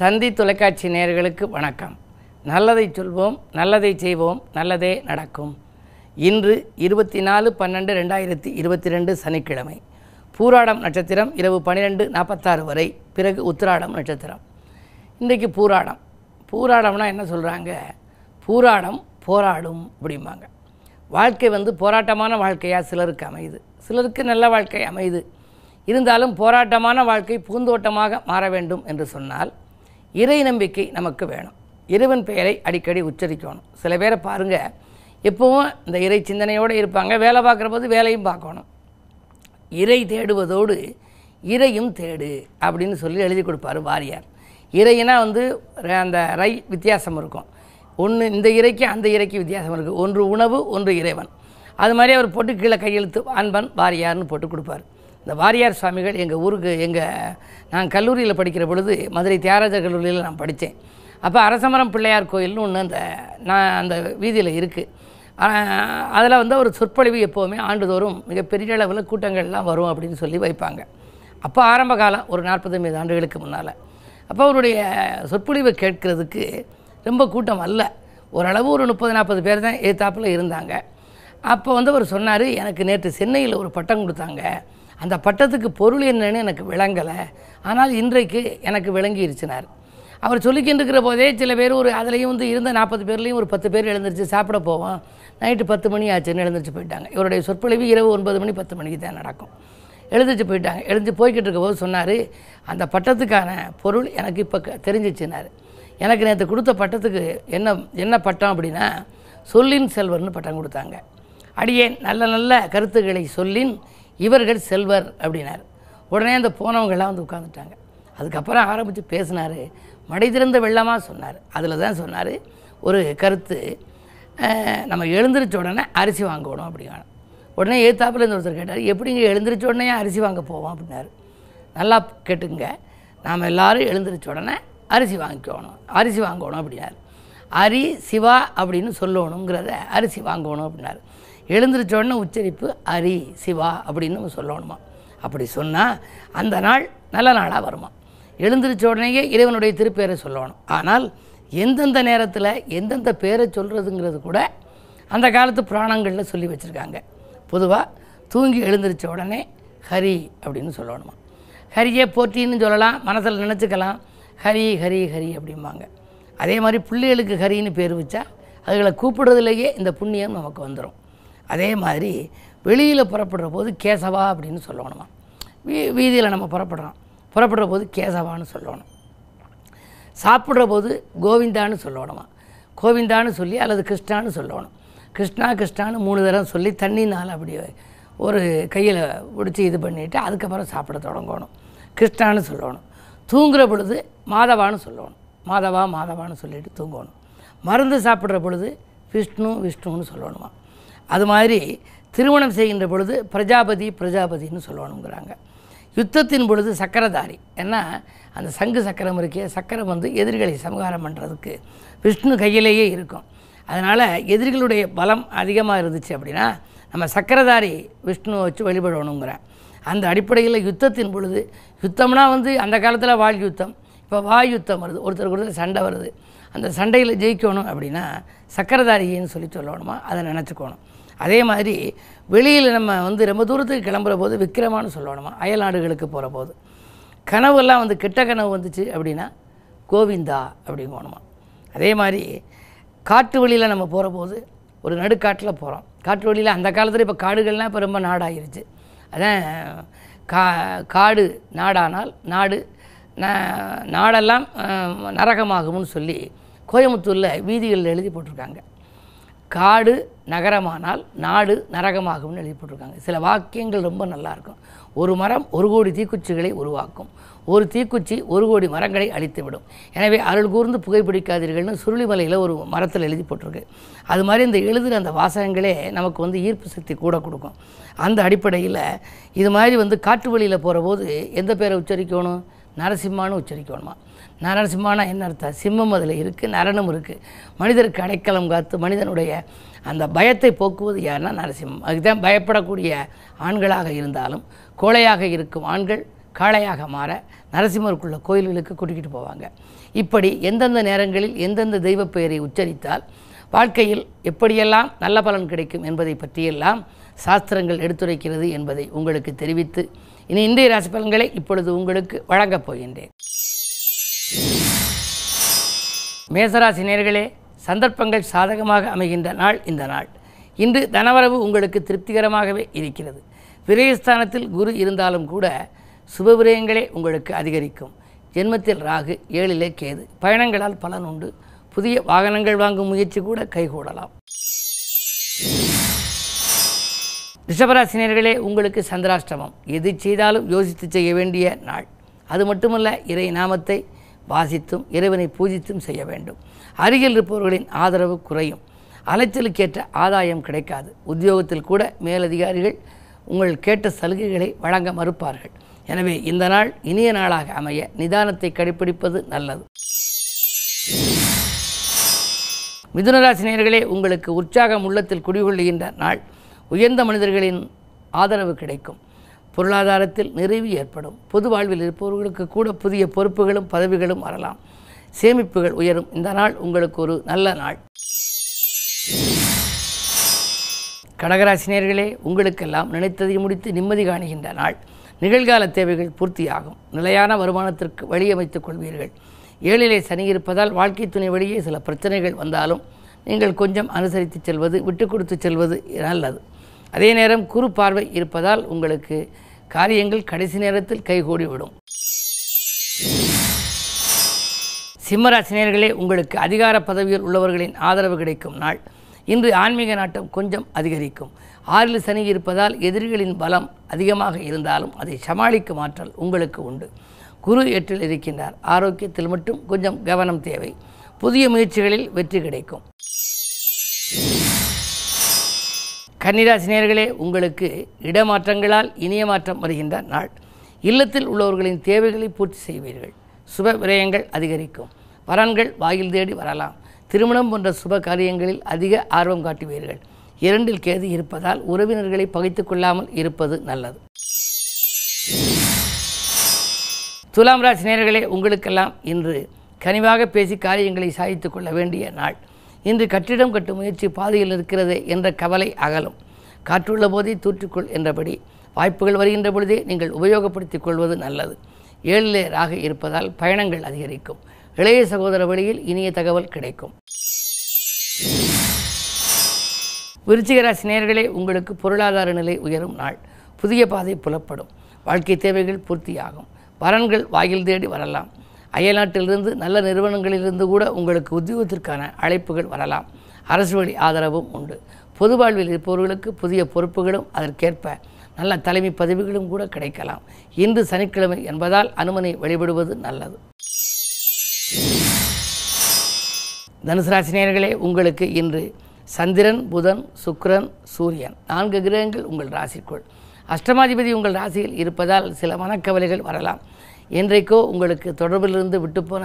தந்தி தொலைக்காட்சி நேயர்களுக்கு வணக்கம். நல்லதை சொல்வோம் நல்லதை செய்வோம் நல்லதே நடக்கும். இன்று இருபத்தி நாலு பன்னெண்டு ரெண்டாயிரத்தி இருபத்தி ரெண்டு சனிக்கிழமை. பூராடம் நட்சத்திரம் இரவு பன்னிரெண்டு நாற்பத்தாறு வரை பிறகு உத்திராடம் நட்சத்திரம். இன்றைக்கு பூராடம். பூராடம்னா என்ன சொல்கிறாங்க பூராடம் போராடும் அப்படிம்பாங்க. வாழ்க்கை வந்து போராட்டமான வாழ்க்கையாக சிலருக்கு அமையுது. சிலருக்கு நல்ல வாழ்க்கை அமையுது. இருந்தாலும் போராட்டமான வாழ்க்கை பூந்தோட்டமாக மாற வேண்டும் என்று சொன்னால் இறை நம்பிக்கை நமக்கு வேணும். இறைவன் பெயரை அடிக்கடி உச்சரிக்கணும். சில பேரை பாருங்கள் எப்பவும் இந்த இறை சிந்தனையோடு இருப்பாங்க வேலை பார்க்குற போது வேலையும் பார்க்கணும். இறை தேடுவதோடு இறையும் தேடு அப்படின்னு சொல்லி எழுதி கொடுப்பார் வாரியார். இறையினா வந்து ர- அந்த ரை வித்தியாசம் இருக்கும். ஒன்று இந்த இறைக்கு அந்த இறைக்கு வித்தியாசம் இருக்குது ஒன்று உணவு ஒன்று இறைவன். அது மாதிரி அவர் போட்டு கீழே கையெழுத்து அன்பன் வாரியார்னு போட்டு கொடுப்பார். இந்த வாரியார் சுவாமிகள் எங்கள் ஊருக்கு எங்கள் நான் கல்லூரியில் படிக்கிற பொழுது மதுரை தியாகராஜர் கல்லூரியில் நான் படித்தேன். அப்போ அரசமரம் பிள்ளையார் கோயில்னு ஒன்று அந்த நான் அந்த வீதியில் இருக்குது அதில் வந்து ஒரு சொற்பொழிவு எப்போவுமே ஆண்டுதோறும் மிகப்பெரிய அளவில் கூட்டங்கள்லாம் வரும் அப்படின்னு சொல்லி வைப்பாங்க. அப்போ ஆரம்ப காலம் ஒரு நாற்பது ஐம்பது ஆண்டுகளுக்கு முன்னால். அப்போ அவருடைய சொற்பொழிவை கேட்கறதுக்கு ரொம்ப கூட்டம் அல்ல. ஓரளவு ஒரு முப்பது நாற்பது பேர் தான் ஏத்தாப்பில் இருந்தாங்க. அப்போ வந்து அவர் சொன்னார் எனக்கு நேற்று சென்னையில் ஒரு பட்டம் கொடுத்தாங்க. அந்த பட்டத்துக்கு பொருள் என்னன்னு எனக்கு விளங்கலை. ஆனால் இன்றைக்கு எனக்கு விளங்கிருச்சினார். அவர் சொல்லிக்கின்றிருக்கிற போதே சில பேர் ஒரு அதுலேயும் வந்து இருந்த நாற்பது பேர்லேயும் ஒரு பத்து பேர் எழுந்திரிச்சு சாப்பிட போவோம். நைட்டு பத்து மணி ஆச்சுன்னு எழுந்திரிச்சு போயிட்டாங்க. இவருடைய சொற்பொழிவு இரவு ஒன்பது மணி பத்து மணிக்கு தான் நடக்கும். எழுந்திரிச்சு போயிட்டாங்க. எழுந்து போய்கிட்டு இருக்கும்போது சொன்னார் அந்த பட்டத்துக்கான பொருள் எனக்கு இப்போ தெரிஞ்சிச்சுனார். எனக்கு நேற்று கொடுத்த பட்டத்துக்கு என்ன என்ன பட்டம் அப்படின்னா சொல்லின் செல்வர்னு பட்டம் கொடுத்தாங்க. அடியேன் நல்ல நல்ல கருத்துக்களை சொல்லின் இவர்கள் செல்வர் அப்படின்னார். உடனே அந்த போனவங்கள்லாம் வந்து உட்காந்துட்டாங்க அதுக்கப்புறம் ஆரம்பித்து பேசினார். மடை திறந்த வெள்ளமாக சொன்னார். அதில் தான் சொன்னார் ஒரு கருத்து நம்ம எழுந்திரிச்ச உடனே அரிசி வாங்கணும் அப்படிங்கான உடனே ஏத்தாப்பில் இருந்து ஒருத்தர் கேட்டார் எப்படிங்க எழுந்திரிச்ச உடனே அரிசி வாங்க போவோம்? அப்படின்னாரு. நல்லா கேட்டுங்க நாம் எல்லாரும் எழுந்திரிச்ச உடனே அரிசி வாங்கிக்கணும். அரிசி வாங்கணும் அப்படின்னாரு. அரி சிவா அப்படின்னு சொல்லணுங்கிறத அரிசி வாங்கணும் அப்படின்னாரு. எழுந்திரிச்ச உடனே உச்சரிப்பு அரி சிவா அப்படின்னு நம்ம சொல்லணுமா? அப்படி சொன்னால் அந்த நாள் நல்ல நாளாக வருமா? எழுந்திரிச்ச உடனேயே இறைவனுடைய திருப்பேரை சொல்லணும். ஆனால் எந்தெந்த நேரத்தில் எந்தெந்த பேரை சொல்கிறதுங்கிறது கூட அந்த காலத்து புராணங்களில் சொல்லி வச்சுருக்காங்க. பொதுவாக தூங்கி எழுந்திரிச்ச உடனே ஹரி அப்படின்னு சொல்லணுமா? ஹரியே போற்றின்னு சொல்லலாம் மனசில் நினச்சிக்கலாம். ஹரி ஹரி ஹரி அப்படிம்பாங்க. அதே மாதிரி பிள்ளைகளுக்கு ஹரின்னு பேர் வச்சா அதுகளை கூப்பிடுறதுலேயே இந்த புண்ணியம் நமக்கு வந்துடும் அதே மாதிரி வெளியில் புறப்படுற போது கேசவா அப்படின்னு சொல்லணுமா. வீ வீதியில் நம்ம புறப்படுறோம். புறப்படுற போது கேசவான்னு சொல்லணும். சாப்பிட்ற போது கோவிந்தான்னு சொல்லணுமா. கோவிந்தான்னு சொல்லி அல்லது கிருஷ்ணான்னு சொல்லணும். கிருஷ்ணா கிருஷ்ணான்னு மூணு தடவை சொல்லி தண்ணினால் அப்படி ஒரு கையில் பிடிச்சி இது பண்ணிவிட்டு அதுக்கப்புறம் சாப்பிட தொடங்கணும். கிருஷ்ணான்னு சொல்லணும். தூங்குற பொழுது மாதவான்னு சொல்லணும். மாதவா மாதவான்னு சொல்லிட்டு தூங்கணும். மருந்து சாப்பிட்ற பொழுது விஷ்ணு விஷ்ணுன்னு சொல்லணுமா. அது மாதிரி திருமணம் செய்கின்ற பொழுது பிரஜாபதி பிரஜாபதின்னு சொல்லணுங்கிறாங்க. யுத்தத்தின் பொழுது சக்கரதாரி. ஏன்னா அந்த சங்கு சக்கரம் இருக்கே சக்கரம் வந்து எதிரிகளை சமகாரம் பண்ணுறதுக்கு விஷ்ணு கையிலேயே இருக்கும். அதனால் எதிரிகளுடைய பலம் அதிகமாக இருந்துச்சு அப்படின்னா நம்ம சக்கரதாரி விஷ்ணுவை வச்சு வழிபடணுங்கிறேன் அந்த அடிப்படையில் யுத்தத்தின் பொழுது யுத்தம்னா வந்து அந்த காலத்தில் வாழ் யுத்தம். இப்போ வாய் யுத்தம் வருது. ஒருத்தருக்கு ஒருத்தர் சண்டை வருது. அந்த சண்டையில் ஜெயிக்கணும் அப்படின்னா சக்கரதாரின்னு சொல்லி சொல்லணுமா? அதை நினச்சிக்கணும். அதே மாதிரி வெளியில் நம்ம வந்து ரொம்ப தூரத்துக்கு கிளம்புற போது விக்கிரமான்னு சொல்லணுமா? அயல் நாடுகளுக்கு போகிற போது கனவெல்லாம் வந்து கெட்ட கனவு வந்துச்சு அப்படின்னா கோவிந்தா அப்படிங்கணுமா? அதே மாதிரி காட்டு வழியில் நம்ம போகிற போது ஒரு நடுக்காட்டில் போகிறோம் காட்டு வழியில் அந்த காலத்தில் இப்போ காடுகள்லாம் இப்போ ரொம்ப நாடாயிருச்சு. அதான் கா காடு நாடானால் நாடு நாடெல்லாம் நரகமாகும்னு சொல்லி கோயம்புத்தூரில் வீதிகளில் எழுதி போட்டிருக்காங்க. காடு நகரமானால் நாடு நரகமாகும்னு எழுதி போட்டிருக்காங்க. சில வாக்கியங்கள் ரொம்ப நல்லாயிருக்கும். ஒரு மரம் ஒரு கோடி தீக்குச்சிகளை உருவாக்கும். ஒரு தீக்குச்சி ஒரு கோடி மரங்களை அழித்துவிடும். எனவே அருள் கூர்ந்து புகைப்பிடிக்காதீர்கள்னு சுருளிமலையில் ஒரு மரத்தில் எழுதி போட்டிருக்கு. அது மாதிரி இந்த எழுதுகிற அந்த வாசகங்களே நமக்கு வந்து ஈர்ப்பு சக்தி கூட கொடுக்கும். அந்த அடிப்படையில் இது மாதிரி வந்து காட்டு வழியில் போகிற போது எந்த பேரை உச்சரிக்கணும்? நரசிம்மான்னு உச்சரிக்கணுமா? நரசிம்மானா என்ன அர்த்தம்? சிம்மம் அதில் இருக்குது நரனும் இருக்குது மனிதருக்கு அடைக்கலம் காத்து மனிதனுடைய அந்த பயத்தை போக்குவது யாருன்னா நரசிம்மம் அதுதான் பயப்படக்கூடிய ஆண்களாக இருந்தாலும் கோழையாக இருக்கும் ஆண்கள் காளையாக மாற நரசிம்மருக்குள்ள கோயில்களுக்கு கூட்டிக்கிட்டு போவாங்க. இப்படி எந்தெந்த நேரங்களில் எந்தெந்த தெய்வ பெயரை உச்சரித்தால் வாழ்க்கையில் எப்படியெல்லாம் நல்ல பலன் கிடைக்கும் என்பதை பற்றியெல்லாம் சாஸ்திரங்கள் எடுத்துரைக்கிறது என்பதை உங்களுக்கு தெரிவித்து இனி இந்திய ராசி பலன்களை இப்பொழுது உங்களுக்கு வழங்கப் போகின்றேன். மேசராசி நேர்களே சந்தர்ப்பங்கள் சாதகமாக அமைகின்ற நாள் இந்த நாள். இன்று தனவரவு உங்களுக்கு திருப்திகரமாகவே இருக்கிறது. விரயஸ்தானத்தில் குரு இருந்தாலும் கூட சுபவிரயங்களே உங்களுக்கு அதிகரிக்கும். ஜென்மத்தில் ராகு ஏழிலே கேது. பயணங்களால் பலன் உண்டு. புதிய வாகனங்கள் வாங்கும் முயற்சி கூட கைகூடலாம். ரிஷபராசினியர்களே உங்களுக்கு சந்திராஷ்டமம். எது செய்தாலும் யோசித்து செய்ய வேண்டிய நாள். அது மட்டுமல்ல இறை நாமத்தை வாசித்தும் இறைவனை பூஜித்தும் செய்ய வேண்டும். அருகில் இருப்பவர்களின் ஆதரவு குறையும். அலைச்சலுக்கேற்ற ஆதாயம் கிடைக்காது. உத்தியோகத்தில் கூட மேலதிகாரிகள் உங்கள் கேட்ட சலுகைகளை வழங்க மறுப்பார்கள். எனவே இந்த நாள் இனிய நாளாக அமைய நிதானத்தை கடைப்பிடிப்பது நல்லது. மிதுனராசினியர்களே உங்களுக்கு உற்சாகம் உள்ளத்தில் குடிகொள்ளுகின்ற நாள். உயர்ந்த மனிதர்களின் ஆதரவு கிடைக்கும். பொருளாதாரத்தில் நிறைவு ஏற்படும். பொது வாழ்வில் இருப்பவர்களுக்கு கூட புதிய பொறுப்புகளும் பதவிகளும் வரலாம். சேமிப்புகள் உயரும். இந்த நாள் உங்களுக்கு ஒரு நல்ல நாள். கடகராசினியர்களே உங்களுக்கெல்லாம் நினைத்ததை முடித்து நிம்மதி காணுகின்ற நாள். நிகழ்கால தேவைகள் பூர்த்தியாகும். நிலையான வருமானத்திற்கு வழியமைத்துக் கொள்வீர்கள். ஏழிலே சனி இருப்பதால் வாழ்க்கை துணை வழியே சில பிரச்சனைகள் வந்தாலும் நீங்கள் கொஞ்சம் அனுசரித்து செல்வது விட்டு கொடுத்து செல்வது நல்லது. அதே நேரம் குறு பார்வை இருப்பதால் உங்களுக்கு காரியங்கள் கடைசி நேரத்தில் கைகூடிவிடும். சிம்மராசினியர்களே உங்களுக்கு அதிகார பதவியில் உள்ளவர்களின் ஆதரவு கிடைக்கும் நாள். இன்று ஆன்மீக நாட்டம் கொஞ்சம் அதிகரிக்கும். ஆறில் சனி இருப்பதால் எதிரிகளின் பலம் அதிகமாக இருந்தாலும் அதை சமாளிக்கும் ஆற்றல் உங்களுக்கு உண்டு. குரு எட்டில் இருக்கின்றார். ஆரோக்கியத்தில் மட்டும் கொஞ்சம் கவனம் தேவை. புதிய முயற்சிகளில் வெற்றி கிடைக்கும். கன்னிராசினியர்களே உங்களுக்கு இடமாற்றங்களால் இனிய மாற்றம் வருகின்ற நாள். இல்லத்தில் உள்ளவர்களின் தேவைகளை பூர்த்தி செய்வீர்கள். சுப விரயங்கள் அதிகரிக்கும். வரன்கள் வாயில் தேடி வரலாம். திருமணம் போன்ற சுப காரியங்களில் அதிக ஆர்வம் காட்டுவீர்கள். இரண்டில் கேது இருப்பதால் உறவினர்களை பகைத்து கொள்ளாமல் இருப்பது நல்லது. துலாம் ராசி நேர்களே உங்களுக்கெல்லாம் இன்று கனிவாக பேசி காரியங்களை சாதித்து கொள்ள வேண்டிய நாள். இன்று கட்டிடம் கட்டும் முயற்சி பாதையில் இருக்கிறது என்ற கவலை அகலும். காற்றுள்ள போதே தூற்றிக்கொள் என்றபடி வாய்ப்புகள் வருகின்ற பொழுதே நீங்கள் உபயோகப்படுத்திக் கொள்வது நல்லது. ஏழிலே ராக இருப்பதால் பயணங்கள் அதிகரிக்கும். இளைய சகோதர வழியில் இனிய தகவல் கிடைக்கும். விருச்சிகராசி நேர்களே உங்களுக்கு பொருளாதார நிலை உயரும் நாள். புதிய பாதை புலப்படும். வாழ்க்கை தேவைகள் பூர்த்தியாகும். வரன்கள் வாயில் தேடி வரலாம். அயல்நாட்டிலிருந்து நல்ல நிறுவனங்களிலிருந்து கூட உங்களுக்கு உத்தியோகத்திற்கான அழைப்புகள் வரலாம். அரசு வழி ஆதரவும் உண்டு. பொது வாழ்வில் இருப்பவர்களுக்கு புதிய பொறுப்புகளும் அதற்கேற்ப நல்ல தலைமை பதவிகளும் கூட கிடைக்கலாம். இன்று சனிக்கிழமை என்பதால் அனுமனை வழிபடுவது நல்லது. தனுசு ராசினியர்களே உங்களுக்கு இன்று சந்திரன் புதன் சுக்கிரன் சூரியன். நான்கு கிரகங்கள் உங்கள் ராசிக்குள். அஷ்டமாதிபதி உங்கள் ராசியில் இருப்பதால் சில மனக்கவலைகள் வரலாம். என்றைக்கோ உங்களுக்கு தொடர்பிலிருந்து விட்டுப்போன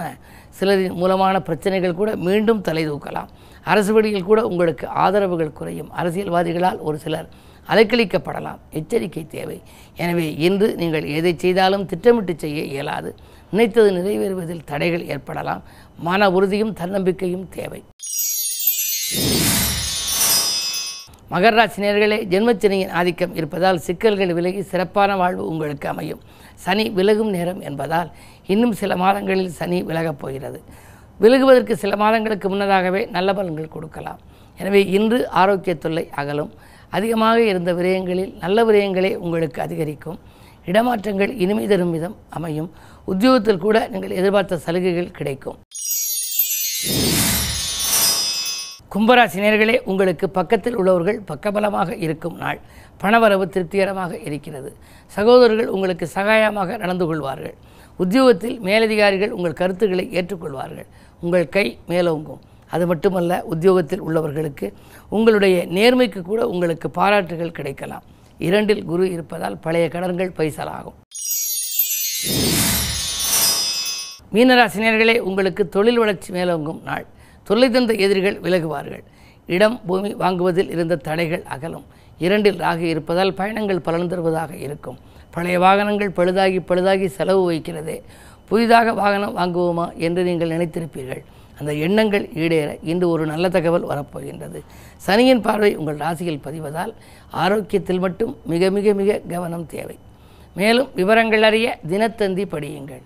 சிலரின் மூலமான பிரச்சனைகள் கூட மீண்டும் தலை தூக்கலாம். அரசு வழியில் கூட உங்களுக்கு ஆதரவுகள் குறையும். அரசியல்வாதிகளால் ஒரு சிலர் அலைக்கழிக்கப்படலாம். எச்சரிக்கை தேவை. எனவே இன்று நீங்கள் எதை செய்தாலும் திட்டமிட்டு செய்ய இயலாது. நினைத்தது நிறைவேறுவதில் தடைகள் ஏற்படலாம். மன உறுதியும் தன்னம்பிக்கையும் தேவை. மகர ராசினியர்களே ஜென்மச்சனியின் ஆதிக்கம் இருப்பதால் சிக்கல்கள் விலகி சிறப்பான வாழ்வு உங்களுக்கு அமையும். சனி விலகும் நேரம் என்பதால் இன்னும் சில மாதங்களில் சனி விலகப் போகிறது. விலகுவதற்கு சில மாதங்களுக்கு முன்னதாகவே நல்ல பலன்கள் கொடுக்கலாம். எனவே இன்று ஆரோக்கிய தொல்லை அகலும். அதிகமாக இருந்த விரயங்களில் நல்ல விரயங்களே உங்களுக்கு அதிகரிக்கும். இடமாற்றங்கள் இனிமை தரும் விதம் அமையும். உத்தியோகத்தில் கூட நீங்கள் எதிர்பார்த்த சலுகைகள் கிடைக்கும். கும்பராசினியர்களே உங்களுக்கு பக்கத்தில் உள்ளவர்கள் பக்கபலமாக இருக்கும் நாள். பணவரவு திருப்திகரமாக இருக்கிறது. சகோதரர்கள் உங்களுக்கு சகாயமாக நடந்து கொள்வார்கள். உத்தியோகத்தில் மேலதிகாரிகள் உங்கள் கருத்துக்களை ஏற்றுக்கொள்வார்கள். உங்கள் கை மேலோங்கும். அது மட்டுமல்ல உத்தியோகத்தில் உள்ளவர்களுக்கு உங்களுடைய நேர்மைக்கு கூட உங்களுக்கு பாராட்டுகள் கிடைக்கலாம். இரண்டில் குரு இருப்பதால் பழைய கடன்கள் பைசலாகும். மீனராசினியர்களே உங்களுக்கு தொழில் வளர்ச்சி மேலோங்கும் நாள். தொல்லை தந்த எதிரிகள் விலகுவார்கள். இடம் பூமி வாங்குவதில் இருந்த தடைகள் அகலும். இரண்டில் ராகு இருப்பதால் பயணங்கள் பலன் தருவதாக இருக்கும். பழைய வாகனங்கள் பழுதாகி பழுதாகி செலவு வைக்கிறதே புதிதாக வாகனம் வாங்குவோமா என்று நீங்கள் நினைத்திருப்பீர்கள். அந்த எண்ணங்கள் ஈடேற இன்று ஒரு நல்ல தகவல் வரப்போகின்றது. சனியின் பார்வை உங்கள் ராசியில் பதிவதால் ஆரோக்கியத்தில் மட்டும் மிக மிக மிக கவனம் தேவை. மேலும் விவரங்கள் அறிய தினத்தந்தி படியுங்கள்.